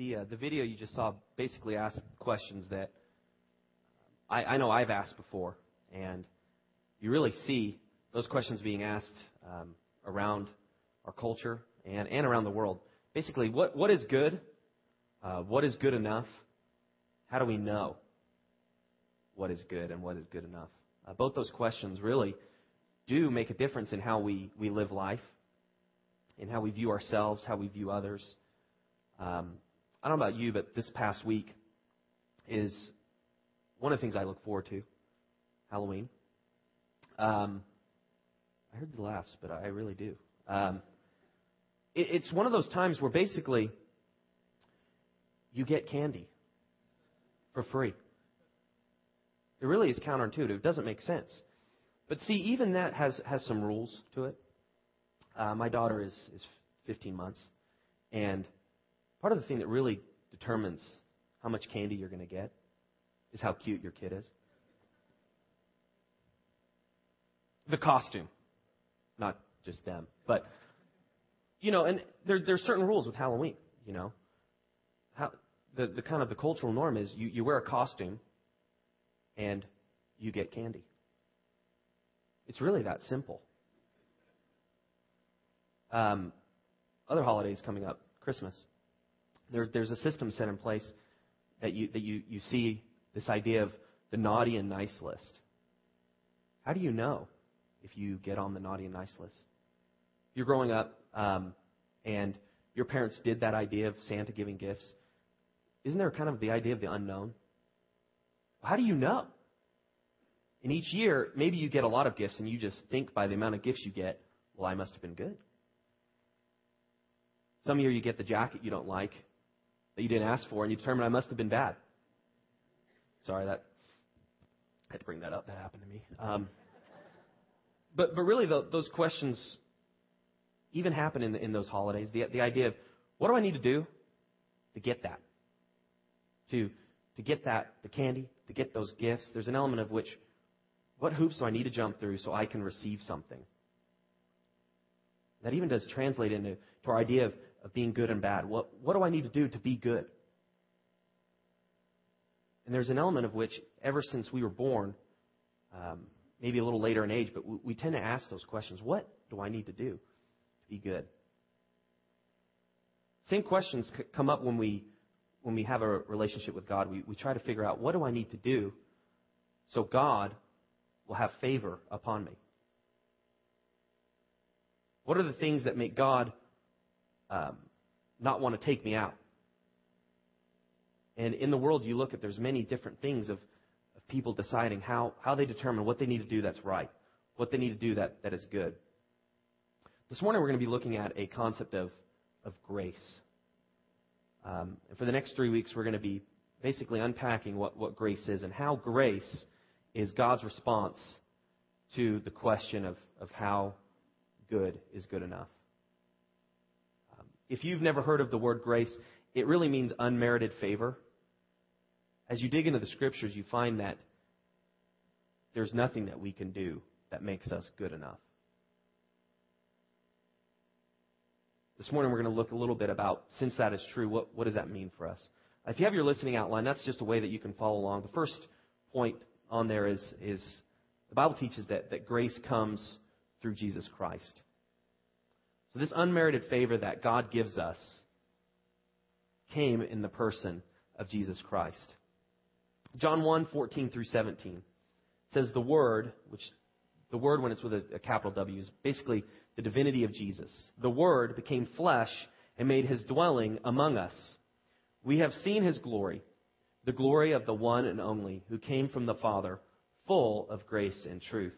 the uh, the video you just saw basically asked questions that I, I know I've asked before, and you really see those questions being asked um, around our culture and, and around the world. Basically, what what is good? Uh, what is good enough? How do we know what is good and what is good enough? Uh, both those questions really do make a difference in how we, we live life, in how we view ourselves, how we view others. Um, I don't know about you, but this past week is one of the things I look forward to Halloween. Um, I heard the laughs, but I really do. Um, it, it's one of those times where basically you get candy for free. It really is counterintuitive. It doesn't make sense. But see, even that has, has some rules to it. Uh, my daughter is, is 15 months, and part of the thing that really determines how much candy you're going to get is how cute your kid is. The costume, not just them, but you know, and there there's certain rules with Halloween. You know, how the the kind of the cultural norm is you you wear a costume, and you get candy. It's really that simple. Um, other holidays coming up, Christmas. There, there's a system set in place that you that you you see this idea of the naughty and nice list. How do you know if you get on the naughty and nice list? You're growing up, um, and your parents did that idea of Santa giving gifts. Isn't there kind of the idea of the unknown? How do you know? And each year, maybe you get a lot of gifts, and you just think by the amount of gifts you get, well, I must have been good. Some year you get the jacket you don't like that you didn't ask for, and you determine I must have been bad. Sorry, that I had to bring that up. That happened to me. Um, but but really, the, those questions even happen in, the, in those holidays. The the idea of what do I need to do to get that, to to get that the candy, to get those gifts. There's an element of which what hoops do I need to jump through so I can receive something. That even does translate into to our idea of, of being good and bad. What what do I need to do to be good? And there's an element of which, ever since we were born, um, maybe a little later in age, but we, we tend to ask those questions What do I need to do to be good? Same questions come up when we, when we have a relationship with God. We, we try to figure out what do I need to do so God will have favor upon me? What are the things that make God um, not want to take me out? And in the world, you look at, there's many different things of, of people deciding how, how they determine what they need to do that's right, what they need to do that, that is good. This morning, we're going to be looking at a concept of, of grace. Um, and for the next three weeks, we're going to be basically unpacking what, what grace is and how grace is God's response to the question of, of how good is good enough. If you've never heard of the word grace, it really means unmerited favor as you dig into the scriptures, you find that there's nothing that we can do that makes us good enough. This morning, we're going to look a little bit about, since that is true, what, what does that mean for us? If you have your listening outline, that's just a way that you can follow along. The first point on there is, is the Bible teaches that, that grace comes through Jesus Christ. So, this unmerited favor that God gives us came in the person of Jesus Christ. John 1, 14 through 17 says the Word, which the Word, when it's with a, a capital W, is basically the divinity of Jesus. The Word became flesh and made his dwelling among us. We have seen his glory, the glory of the one and only who came from the Father, full of grace and truth.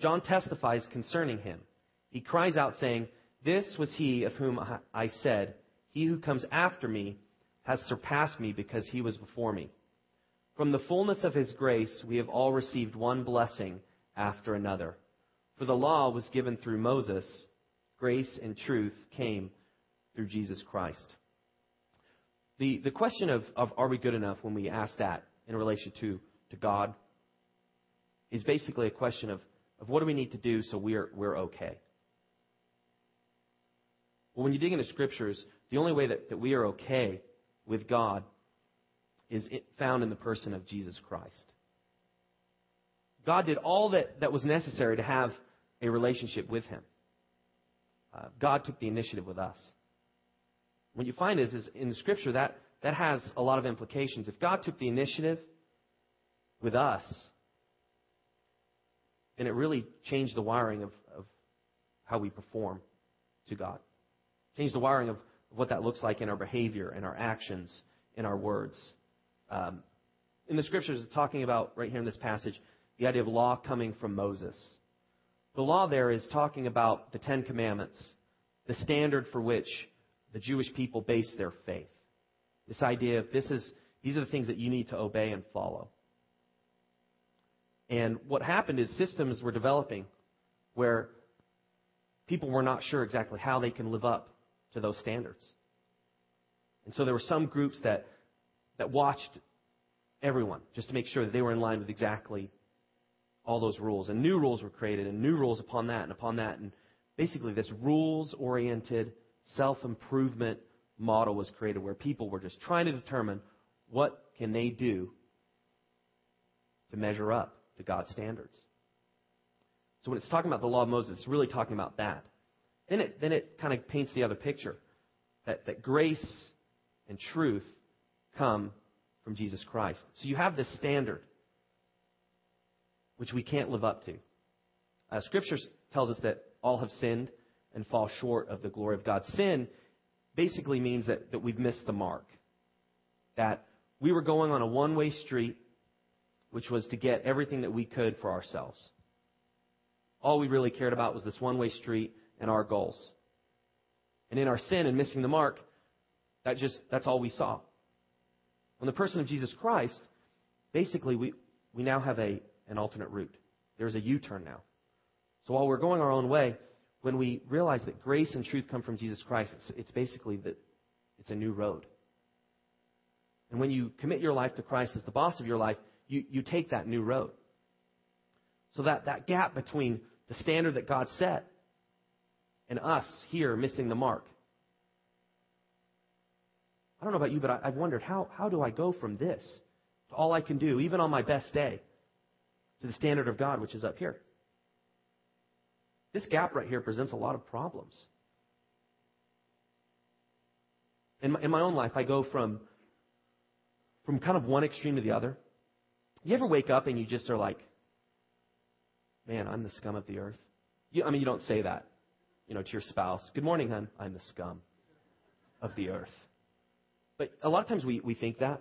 John testifies concerning him. He cries out, saying, This was he of whom I said, He who comes after me has surpassed me because he was before me. From the fullness of his grace, we have all received one blessing after another. For the law was given through Moses, grace and truth came through Jesus Christ. The, the question of, of are we good enough when we ask that in relation to, to God is basically a question of, of what do we need to do so we're, we're okay. Well, when you dig into scriptures, the only way that, that we are okay with God is found in the person of Jesus Christ. God did all that, that was necessary to have a relationship with Him. Uh, God took the initiative with us. What you find is, is in the Scripture that, that has a lot of implications. If God took the initiative with us, then it really changed the wiring of, of how we perform to God. Changed the wiring of, of what that looks like in our behavior, in our actions, in our words. Um, in the scriptures, it's talking about, right here in this passage, the idea of law coming from Moses. The law there is talking about the Ten Commandments, the standard for which the Jewish people base their faith. This idea of this is, these are the things that you need to obey and follow. And what happened is systems were developing where people were not sure exactly how they can live up to those standards. And so there were some groups that, that watched everyone just to make sure that they were in line with exactly all those rules. And new rules were created, and new rules upon that, and upon that. And basically, this rules oriented self improvement model was created where people were just trying to determine what can they do to measure up to God's standards. So when it's talking about the law of Moses, it's really talking about that. Then it, then it kind of paints the other picture that, that grace and truth come from Jesus Christ. So you have this standard which we can't live up to. Uh, scripture tells us that all have sinned and fall short of the glory of God. Sin basically means that, that we've missed the mark. That we were going on a one way street, which was to get everything that we could for ourselves. All we really cared about was this one way street and our goals. And in our sin and missing the mark, that just that's all we saw. On the person of Jesus Christ, basically we, we now have a, an alternate route. There's a U turn now. So while we're going our own way, when we realize that grace and truth come from Jesus Christ, it's, it's basically that it's a new road. And when you commit your life to Christ as the boss of your life, you, you take that new road. So that, that gap between the standard that God set and us here missing the mark. I don't know about you, but I, I've wondered how, how do I go from this to all I can do, even on my best day, to the standard of God, which is up here? This gap right here presents a lot of problems. In my, in my own life, I go from, from kind of one extreme to the other. You ever wake up and you just are like, man, I'm the scum of the earth? You, I mean, you don't say that, you know, to your spouse. Good morning, hon. I'm the scum of the earth. But a lot of times we, we think that.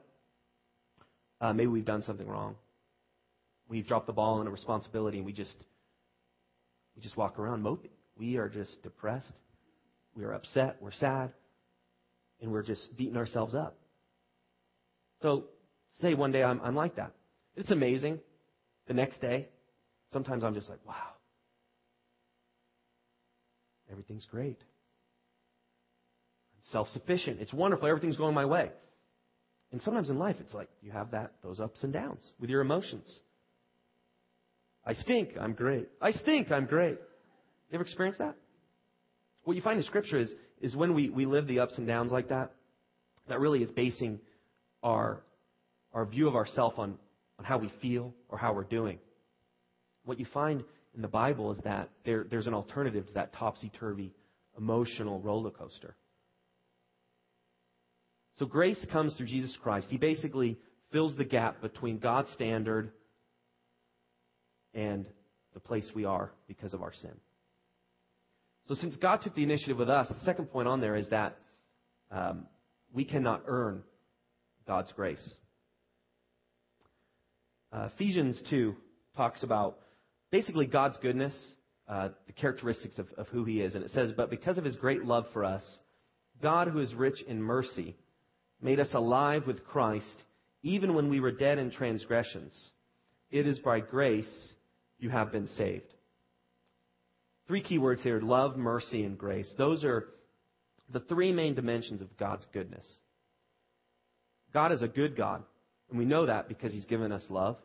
Uh, maybe we've done something wrong. We've dropped the ball on a responsibility and we just we just walk around moping. We are just depressed. We are upset. We're sad. And we're just beating ourselves up. So, say one day I'm, I'm like that. It's amazing. The next day, sometimes I'm just like, wow. Everything's great. I'm self sufficient. It's wonderful. Everything's going my way. And sometimes in life, it's like you have that, those ups and downs with your emotions. I stink, I'm great. I stink, I'm great. You ever experienced that? What you find in Scripture is, is when we, we live the ups and downs like that, that really is basing our, our view of ourselves on, on how we feel or how we're doing. What you find in the Bible is that there, there's an alternative to that topsy turvy emotional roller coaster. So grace comes through Jesus Christ. He basically fills the gap between God's standard and the place we are because of our sin. So, since God took the initiative with us, the second point on there is that um, we cannot earn God's grace. Uh, Ephesians 2 talks about basically God's goodness, uh, the characteristics of, of who He is. And it says, But because of His great love for us, God, who is rich in mercy, made us alive with Christ, even when we were dead in transgressions. It is by grace you have been saved. Three key words here love, mercy, and grace. Those are the three main dimensions of God's goodness. God is a good God, and we know that because He's given us love,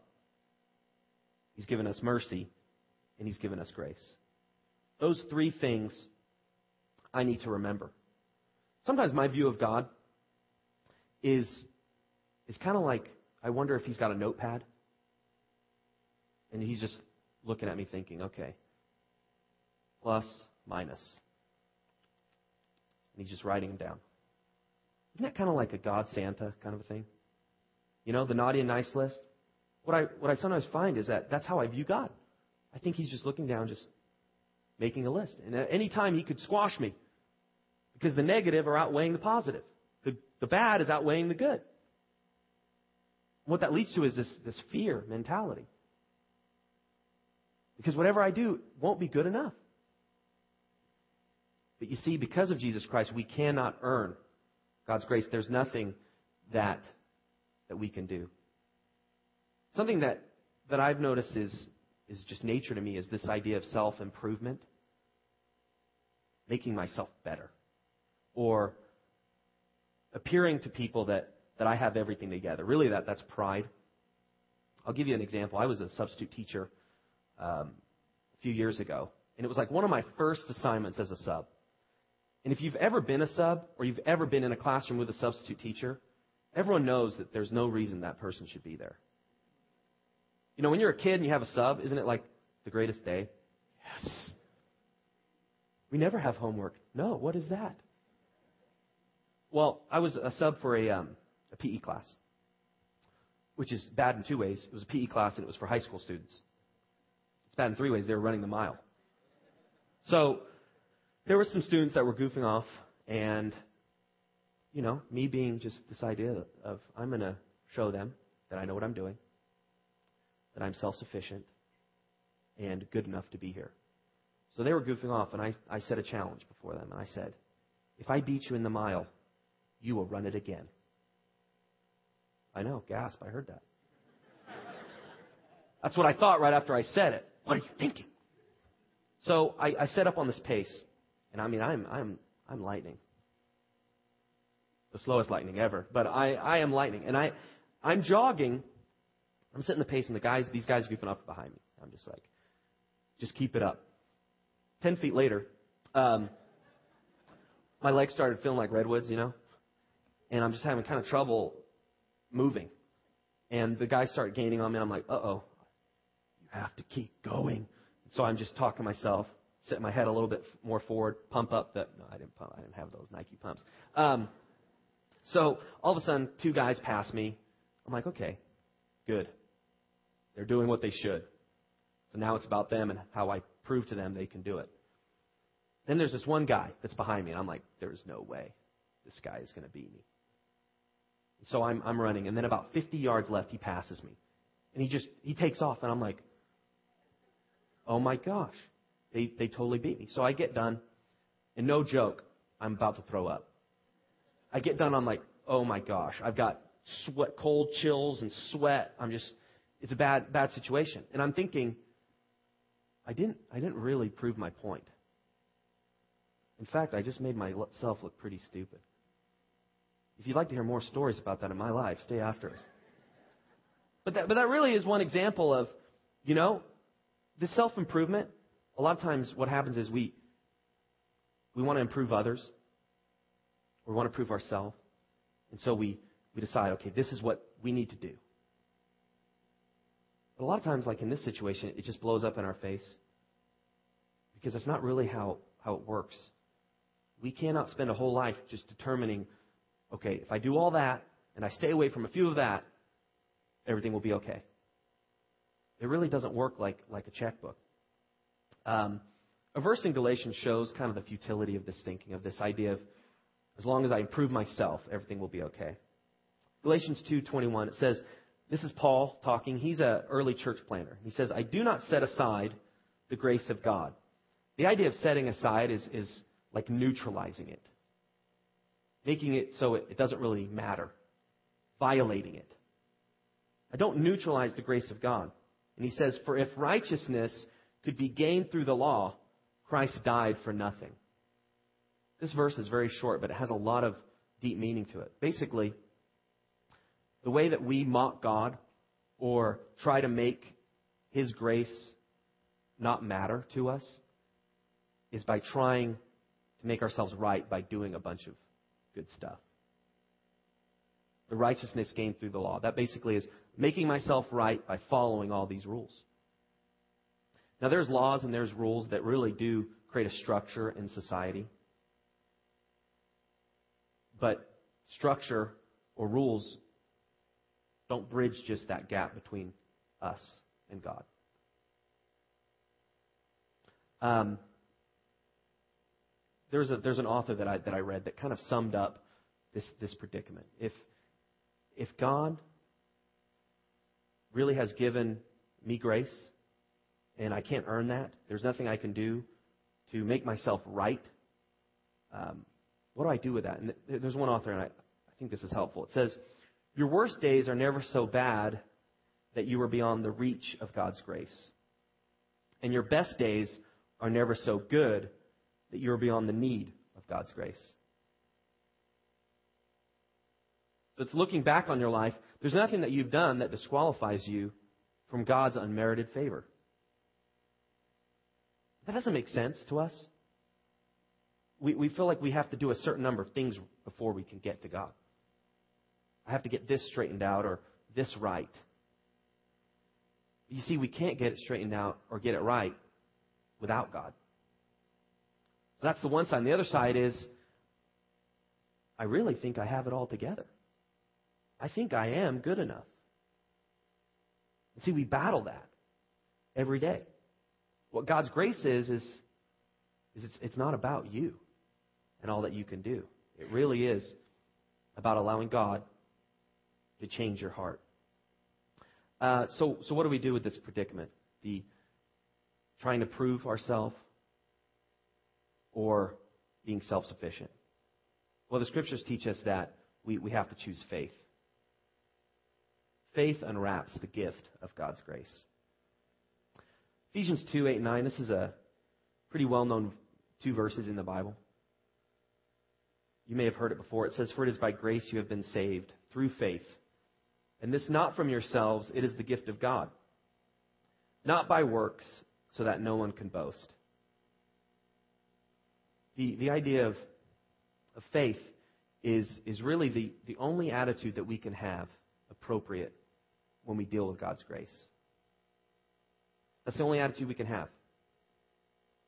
He's given us mercy, and He's given us grace. Those three things I need to remember. Sometimes my view of God is, is kind of like I wonder if he's got a notepad. And he's just looking at me thinking, okay, plus, minus. And he's just writing them down. Isn't that kind of like a God Santa kind of a thing? You know, the naughty and nice list? What I, what I sometimes find is that that's how I view God. I think he's just looking down, just making a list. And at any time he could squash me because the negative are outweighing the positive. The, the bad is outweighing the good. What that leads to is this, this fear mentality. Because whatever I do won't be good enough. But you see, because of Jesus Christ, we cannot earn God's grace. There's nothing that, that we can do. Something that, that I've noticed is, is just nature to me is this idea of self improvement, making myself better, or appearing to people that, that I have everything together. Really, that, that's pride. I'll give you an example. I was a substitute teacher um, a few years ago, and it was like one of my first assignments as a sub. And if you've ever been a sub or you've ever been in a classroom with a substitute teacher, everyone knows that there's no reason that person should be there. You know, when you're a kid and you have a sub, isn't it like the greatest day? Yes. We never have homework. No, what is that? Well, I was a sub for a, um, a PE class, which is bad in two ways. It was a PE class and it was for high school students. It's bad in three ways. They were running the mile. So there were some students that were goofing off, and, you know, me being just this idea of I'm going to show them that I know what I'm doing, that I'm self sufficient, and good enough to be here. So they were goofing off, and I, I set a challenge before them, and I said, If I beat you in the mile, you will run it again. I know, gasp, I heard that. That's what I thought right after I said it. What are you thinking? So I, I set up on this pace. And I mean, I'm, I'm, I'm lightning. The slowest lightning ever. But I, I am lightning. And I, I'm jogging. I'm setting the pace, and the guys, these guys goofing off behind me. I'm just like, just keep it up. Ten feet later, um, my legs started feeling like redwoods, you know, and I'm just having kind of trouble moving. And the guys start gaining on me, and I'm like, uh oh, you have to keep going. So I'm just talking to myself set my head a little bit more forward, pump up the. No, I didn't pump. I didn't have those Nike pumps. Um, so all of a sudden, two guys pass me. I'm like, okay, good. They're doing what they should. So now it's about them and how I prove to them they can do it. Then there's this one guy that's behind me, and I'm like, there's no way this guy is going to beat me. So I'm, I'm running, and then about 50 yards left, he passes me. And he just, he takes off, and I'm like, oh my gosh. They, they totally beat me. So I get done, and no joke, I'm about to throw up. I get done, I'm like, oh my gosh, I've got sweat, cold chills and sweat. I'm just, it's a bad, bad situation. And I'm thinking, I didn't, I didn't really prove my point. In fact, I just made myself look pretty stupid. If you'd like to hear more stories about that in my life, stay after us. But that, but that really is one example of, you know, this self improvement a lot of times what happens is we we want to improve others. We want to prove ourselves. And so we, we decide, okay, this is what we need to do. But a lot of times, like in this situation, it just blows up in our face. Because that's not really how, how it works. We cannot spend a whole life just determining, okay, if I do all that and I stay away from a few of that, everything will be okay. It really doesn't work like, like a checkbook. Um, a verse in Galatians shows kind of the futility of this thinking, of this idea of as long as I improve myself, everything will be okay. Galatians 2:21 it says, this is Paul talking. He's an early church planner. He says, "I do not set aside the grace of God." The idea of setting aside is is like neutralizing it, making it so it, it doesn't really matter, violating it. I don't neutralize the grace of God. And he says, "For if righteousness could be gained through the law, Christ died for nothing. This verse is very short, but it has a lot of deep meaning to it. Basically, the way that we mock God or try to make His grace not matter to us is by trying to make ourselves right by doing a bunch of good stuff. the righteousness gained through the law. That basically is making myself right by following all these rules. Now, there's laws and there's rules that really do create a structure in society. But structure or rules don't bridge just that gap between us and God. Um, there's, a, there's an author that I, that I read that kind of summed up this, this predicament. If, if God really has given me grace, and I can't earn that, there's nothing I can do to make myself right, um, what do I do with that? And there's one author, and I, I think this is helpful. It says, Your worst days are never so bad that you are beyond the reach of God's grace. And your best days are never so good that you are beyond the need of God's grace. So it's looking back on your life. There's nothing that you've done that disqualifies you from God's unmerited favor. That doesn't make sense to us. We, we feel like we have to do a certain number of things before we can get to God. I have to get this straightened out or this right. You see, we can't get it straightened out or get it right without God. So that's the one side. And the other side is, I really think I have it all together. I think I am good enough. see, we battle that every day. What God's grace is, is, is it's, it's not about you and all that you can do. It really is about allowing God to change your heart. Uh, so, so what do we do with this predicament? The trying to prove ourselves or being self sufficient? Well, the scriptures teach us that we, we have to choose faith. Faith unwraps the gift of God's grace. Ephesians 2 8 9, this is a pretty well known two verses in the Bible. You may have heard it before. It says, For it is by grace you have been saved through faith. And this not from yourselves, it is the gift of God. Not by works, so that no one can boast. The, the idea of, of faith is, is really the, the only attitude that we can have appropriate when we deal with God's grace. That's the only attitude we can have.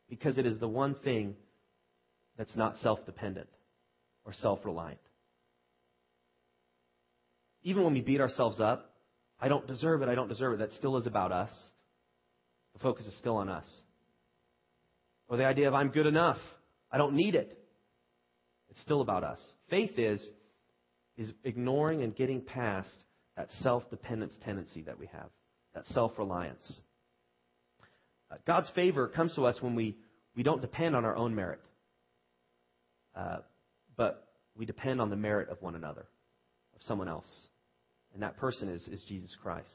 Because it is the one thing that's not self dependent or self reliant. Even when we beat ourselves up, I don't deserve it, I don't deserve it, that still is about us. The focus is still on us. Or the idea of I'm good enough, I don't need it. It's still about us. Faith is is ignoring and getting past that self-dependence tendency that we have, that self-reliance. Uh, God's favor comes to us when we, we don't depend on our own merit, uh, but we depend on the merit of one another, of someone else. And that person is, is Jesus Christ.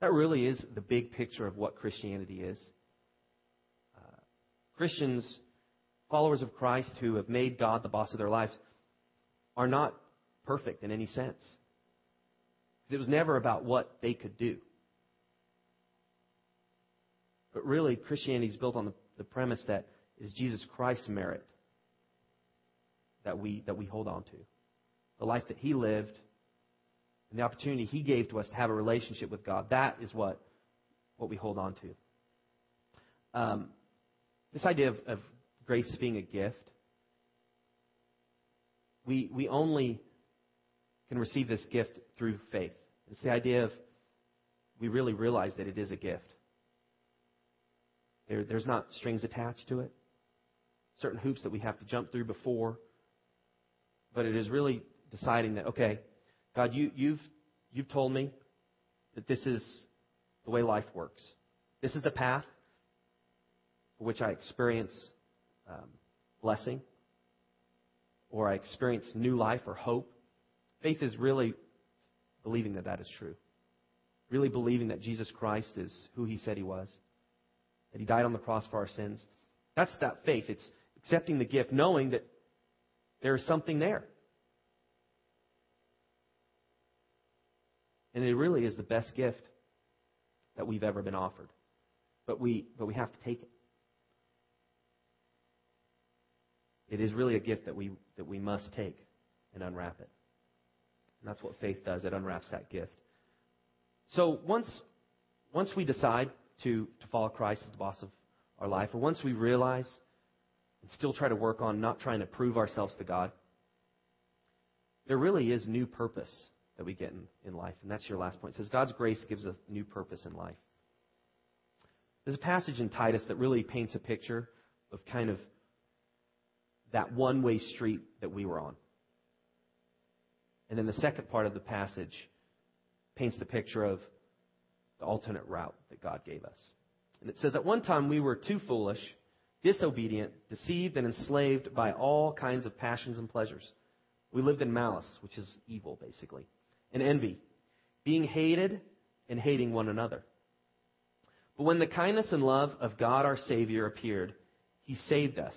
That really is the big picture of what Christianity is. Uh, Christians, followers of Christ who have made God the boss of their lives, are not perfect in any sense. It was never about what they could do. But really, Christianity is built on the, the premise that is Jesus Christ's merit that we, that we hold on to. The life that he lived and the opportunity he gave to us to have a relationship with God. That is what, what we hold on to. Um, this idea of, of grace being a gift, we, we only can receive this gift through faith. It's the idea of we really realize that it is a gift. There, there's not strings attached to it, certain hoops that we have to jump through before, but it is really deciding that, okay, God, you, you've, you've told me that this is the way life works. This is the path for which I experience um, blessing or I experience new life or hope. Faith is really believing that that is true. Really believing that Jesus Christ is who he said he was, that he died on the cross for our sins. That's that faith. It's accepting the gift, knowing that there is something there. And it really is the best gift that we've ever been offered. But we, but we have to take it. It is really a gift that we, that we must take and unwrap it. And that's what faith does. It unwraps that gift. So once, once we decide to, to follow Christ as the boss of our life, or once we realize and still try to work on not trying to prove ourselves to God, there really is new purpose that we get in, in life. And that's your last point. It says God's grace gives a new purpose in life. There's a passage in Titus that really paints a picture of kind of that one way street that we were on. And then the second part of the passage paints the picture of the alternate route that God gave us. And it says, At one time we were too foolish, disobedient, deceived, and enslaved by all kinds of passions and pleasures. We lived in malice, which is evil, basically, and envy, being hated and hating one another. But when the kindness and love of God our Savior appeared, He saved us,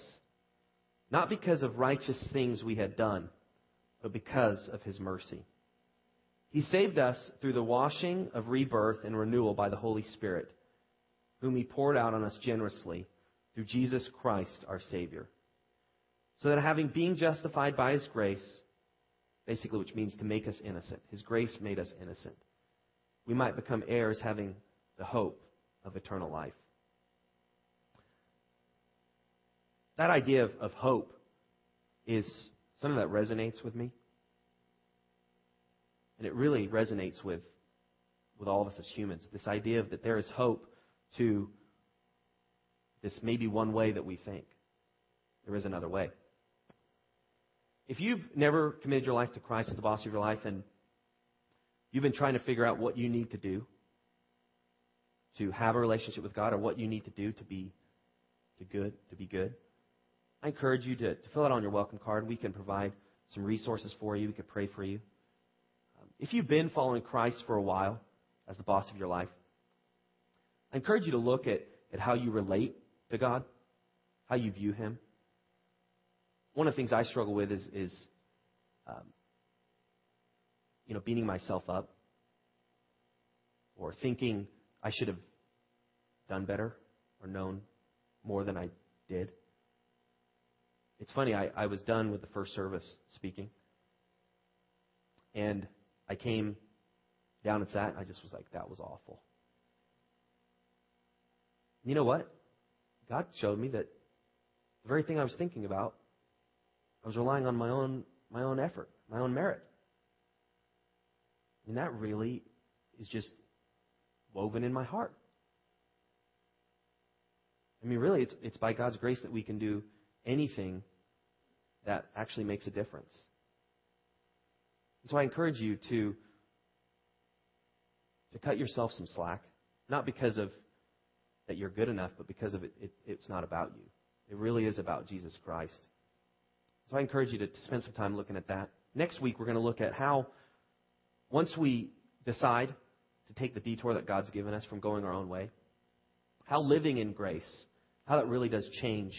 not because of righteous things we had done, but because of His mercy. He saved us through the washing of rebirth and renewal by the Holy Spirit, whom He poured out on us generously through Jesus Christ our Savior. So that having been justified by His grace, basically, which means to make us innocent, His grace made us innocent, we might become heirs having the hope of eternal life. That idea of, of hope is something that resonates with me. And it really resonates with, with all of us as humans. This idea of that there is hope to this maybe one way that we think. There is another way. If you've never committed your life to Christ as the boss of your life and you've been trying to figure out what you need to do to have a relationship with God or what you need to do to be to good, to be good, I encourage you to, to fill it on your welcome card. We can provide some resources for you. We can pray for you. Um, if you've been following Christ for a while as the boss of your life, I encourage you to look at, at how you relate to God, how you view Him. One of the things I struggle with is, is um, you know, beating myself up or thinking I should have done better or known more than I did. It's funny, I, I was done with the first service speaking. And I came down and sat, and I just was like, that was awful. You know what? God showed me that the very thing I was thinking about, I was relying on my own my own effort, my own merit. And that really is just woven in my heart. I mean, really, it's, it's by God's grace that we can do anything that actually makes a difference. And so I encourage you to, to cut yourself some slack, not because of that you're good enough, but because of it, it, it's not about you. It really is about Jesus Christ. So I encourage you to, to spend some time looking at that. Next week, we're going to look at how, once we decide to take the detour that God's given us from going our own way, how living in grace, how that really does change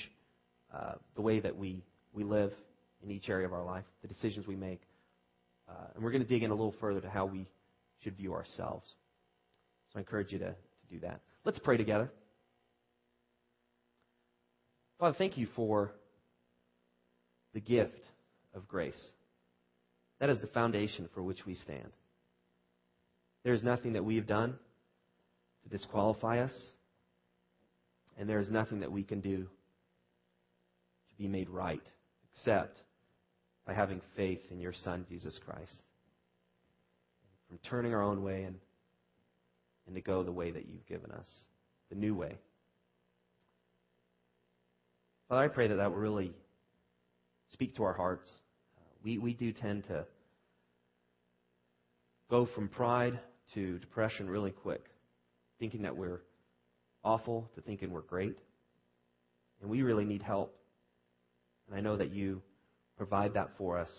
uh, the way that we, we live in each area of our life, the decisions we make. Uh, and we're going to dig in a little further to how we should view ourselves. So I encourage you to, to do that. Let's pray together. Father, thank you for the gift of grace. That is the foundation for which we stand. There is nothing that we have done to disqualify us, and there is nothing that we can do to be made right except by having faith in your Son, Jesus Christ. From turning our own way and, and to go the way that you've given us, the new way. Father, I pray that that will really speak to our hearts. Uh, we, we do tend to go from pride to depression really quick, thinking that we're awful to thinking we're great. And we really need help. And I know that you provide that for us.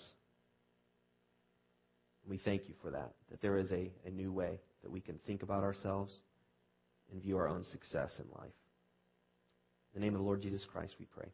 We thank you for that, that there is a, a new way that we can think about ourselves and view our own success in life. In the name of the Lord Jesus Christ, we pray.